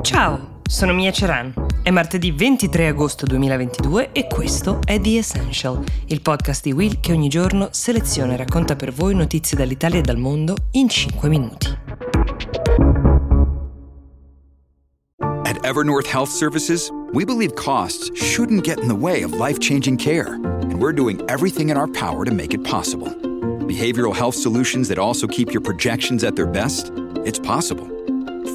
Ciao, sono Mia Ceran. È martedì 23 agosto 2022 e questo è The Essential, il podcast di Will che ogni giorno seleziona e racconta per voi notizie dall'Italia e dal mondo in 5 minuti. At Evernorth Health Services, we believe costs shouldn't get in the way of life-changing care, and we're doing everything in our power to make it possible. Behavioral health solutions that also keep your projections at their best? It's possible.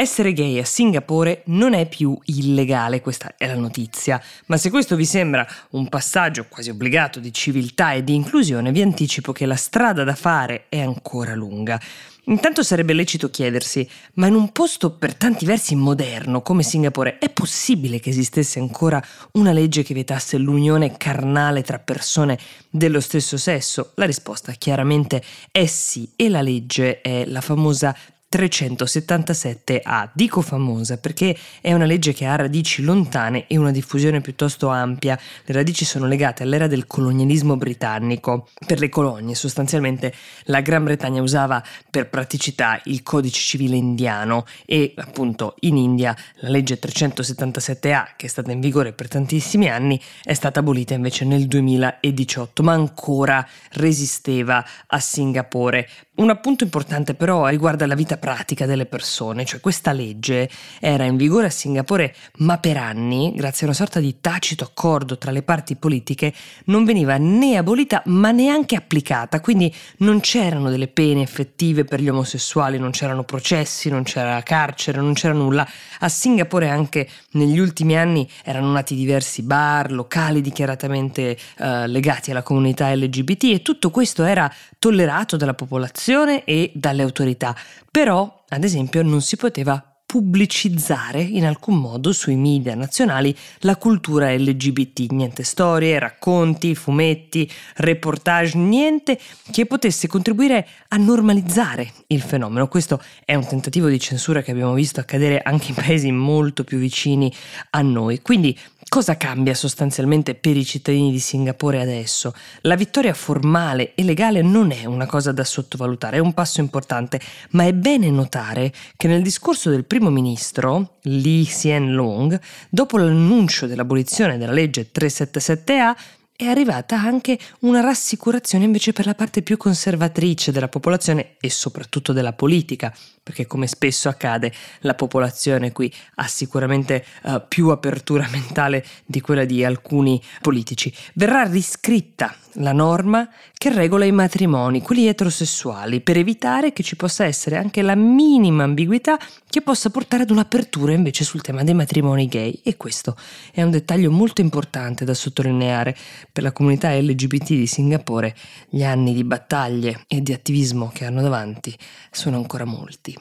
Essere gay a Singapore non è più illegale, questa è la notizia, ma se questo vi sembra un passaggio quasi obbligato di civiltà e di inclusione, vi anticipo che la strada da fare è ancora lunga. Intanto sarebbe lecito chiedersi, ma in un posto per tanti versi moderno come Singapore è possibile che esistesse ancora una legge che vietasse l'unione carnale tra persone dello stesso sesso? La risposta chiaramente è sì e la legge è la famosa 377A. Dico famosa perché è una legge che ha radici lontane e una diffusione piuttosto ampia. Le radici sono legate all'era del colonialismo britannico. Per le colonie sostanzialmente la Gran Bretagna usava per praticità il codice civile indiano e appunto in India la legge 377A che è stata in vigore per tantissimi anni è stata abolita invece nel 2018 ma ancora resisteva a Singapore. Un appunto importante però riguarda la vita pratica delle persone, cioè questa legge era in vigore a Singapore ma per anni, grazie a una sorta di tacito accordo tra le parti politiche, non veniva né abolita ma neanche applicata, quindi non c'erano delle pene effettive per gli omosessuali, non c'erano processi, non c'era carcere, non c'era nulla. A Singapore anche negli ultimi anni erano nati diversi bar, locali dichiaratamente eh, legati alla comunità LGBT e tutto questo era tollerato dalla popolazione e dalle autorità. Però, ad esempio, non si poteva pubblicizzare in alcun modo sui media nazionali la cultura LGBT, niente storie, racconti, fumetti, reportage, niente che potesse contribuire a normalizzare il fenomeno. Questo è un tentativo di censura che abbiamo visto accadere anche in paesi molto più vicini a noi. Quindi Cosa cambia sostanzialmente per i cittadini di Singapore adesso? La vittoria formale e legale non è una cosa da sottovalutare, è un passo importante, ma è bene notare che nel discorso del primo ministro, Lee Hsien Loong, dopo l'annuncio dell'abolizione della legge 377A, è arrivata anche una rassicurazione invece per la parte più conservatrice della popolazione e soprattutto della politica, perché come spesso accade la popolazione qui ha sicuramente uh, più apertura mentale di quella di alcuni politici. Verrà riscritta la norma che regola i matrimoni, quelli eterosessuali, per evitare che ci possa essere anche la minima ambiguità che possa portare ad un'apertura invece sul tema dei matrimoni gay. E questo è un dettaglio molto importante da sottolineare per la comunità LGBT di Singapore. Gli anni di battaglie e di attivismo che hanno davanti sono ancora molti.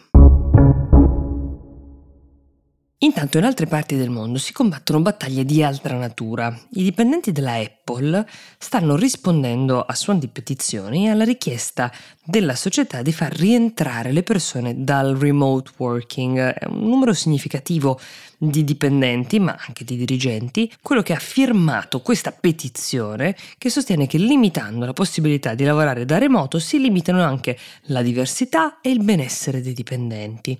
Intanto in altre parti del mondo si combattono battaglie di altra natura. I dipendenti della Apple stanno rispondendo a suon di petizioni alla richiesta della società di far rientrare le persone dal remote working. È un numero significativo di dipendenti, ma anche di dirigenti, quello che ha firmato questa petizione che sostiene che limitando la possibilità di lavorare da remoto si limitano anche la diversità e il benessere dei dipendenti.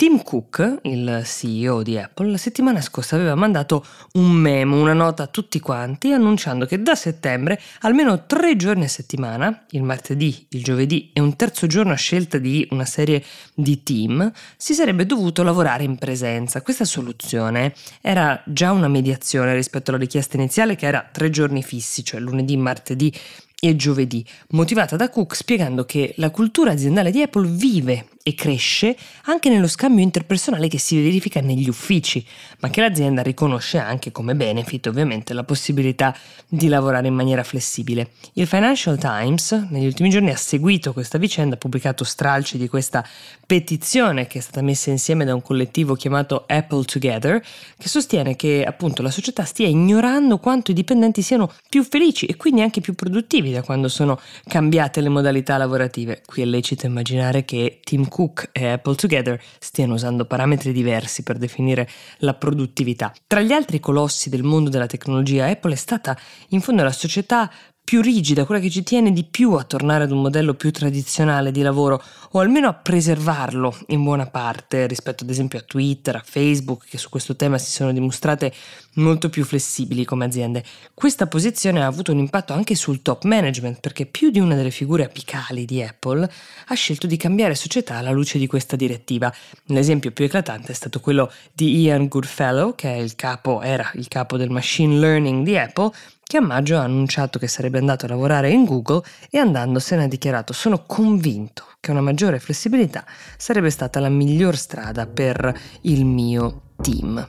Tim Cook, il CEO di Apple, la settimana scorsa aveva mandato un memo, una nota a tutti quanti, annunciando che da settembre almeno tre giorni a settimana, il martedì, il giovedì e un terzo giorno a scelta di una serie di team, si sarebbe dovuto lavorare in presenza. Questa soluzione era già una mediazione rispetto alla richiesta iniziale che era tre giorni fissi, cioè lunedì, martedì e giovedì, motivata da Cook spiegando che la cultura aziendale di Apple vive e cresce anche nello scambio interpersonale che si verifica negli uffici, ma che l'azienda riconosce anche come benefit ovviamente la possibilità di lavorare in maniera flessibile. Il Financial Times negli ultimi giorni ha seguito questa vicenda, ha pubblicato stralci di questa petizione che è stata messa insieme da un collettivo chiamato Apple Together, che sostiene che appunto la società stia ignorando quanto i dipendenti siano più felici e quindi anche più produttivi sapevi da quando sono cambiate le modalità lavorative. Qui è lecito immaginare che Tim Cook e Apple Together stiano usando parametri diversi per definire la produttività. Tra gli altri colossi del mondo della tecnologia, Apple è stata in fondo la società più rigida, quella che ci tiene di più a tornare ad un modello più tradizionale di lavoro o almeno a preservarlo in buona parte rispetto ad esempio a Twitter, a Facebook che su questo tema si sono dimostrate molto più flessibili come aziende. Questa posizione ha avuto un impatto anche sul top management perché più di una delle figure apicali di Apple ha scelto di cambiare società alla luce di questa direttiva. L'esempio più eclatante è stato quello di Ian Goodfellow che il capo, era il capo del machine learning di Apple che a maggio ha annunciato che sarebbe andato a lavorare in Google e andandosene ha dichiarato sono convinto che una maggiore flessibilità sarebbe stata la miglior strada per il mio team.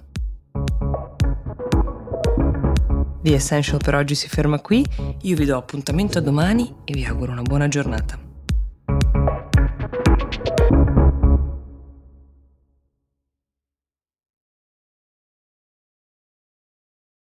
The Essential per oggi si ferma qui, io vi do appuntamento a domani e vi auguro una buona giornata.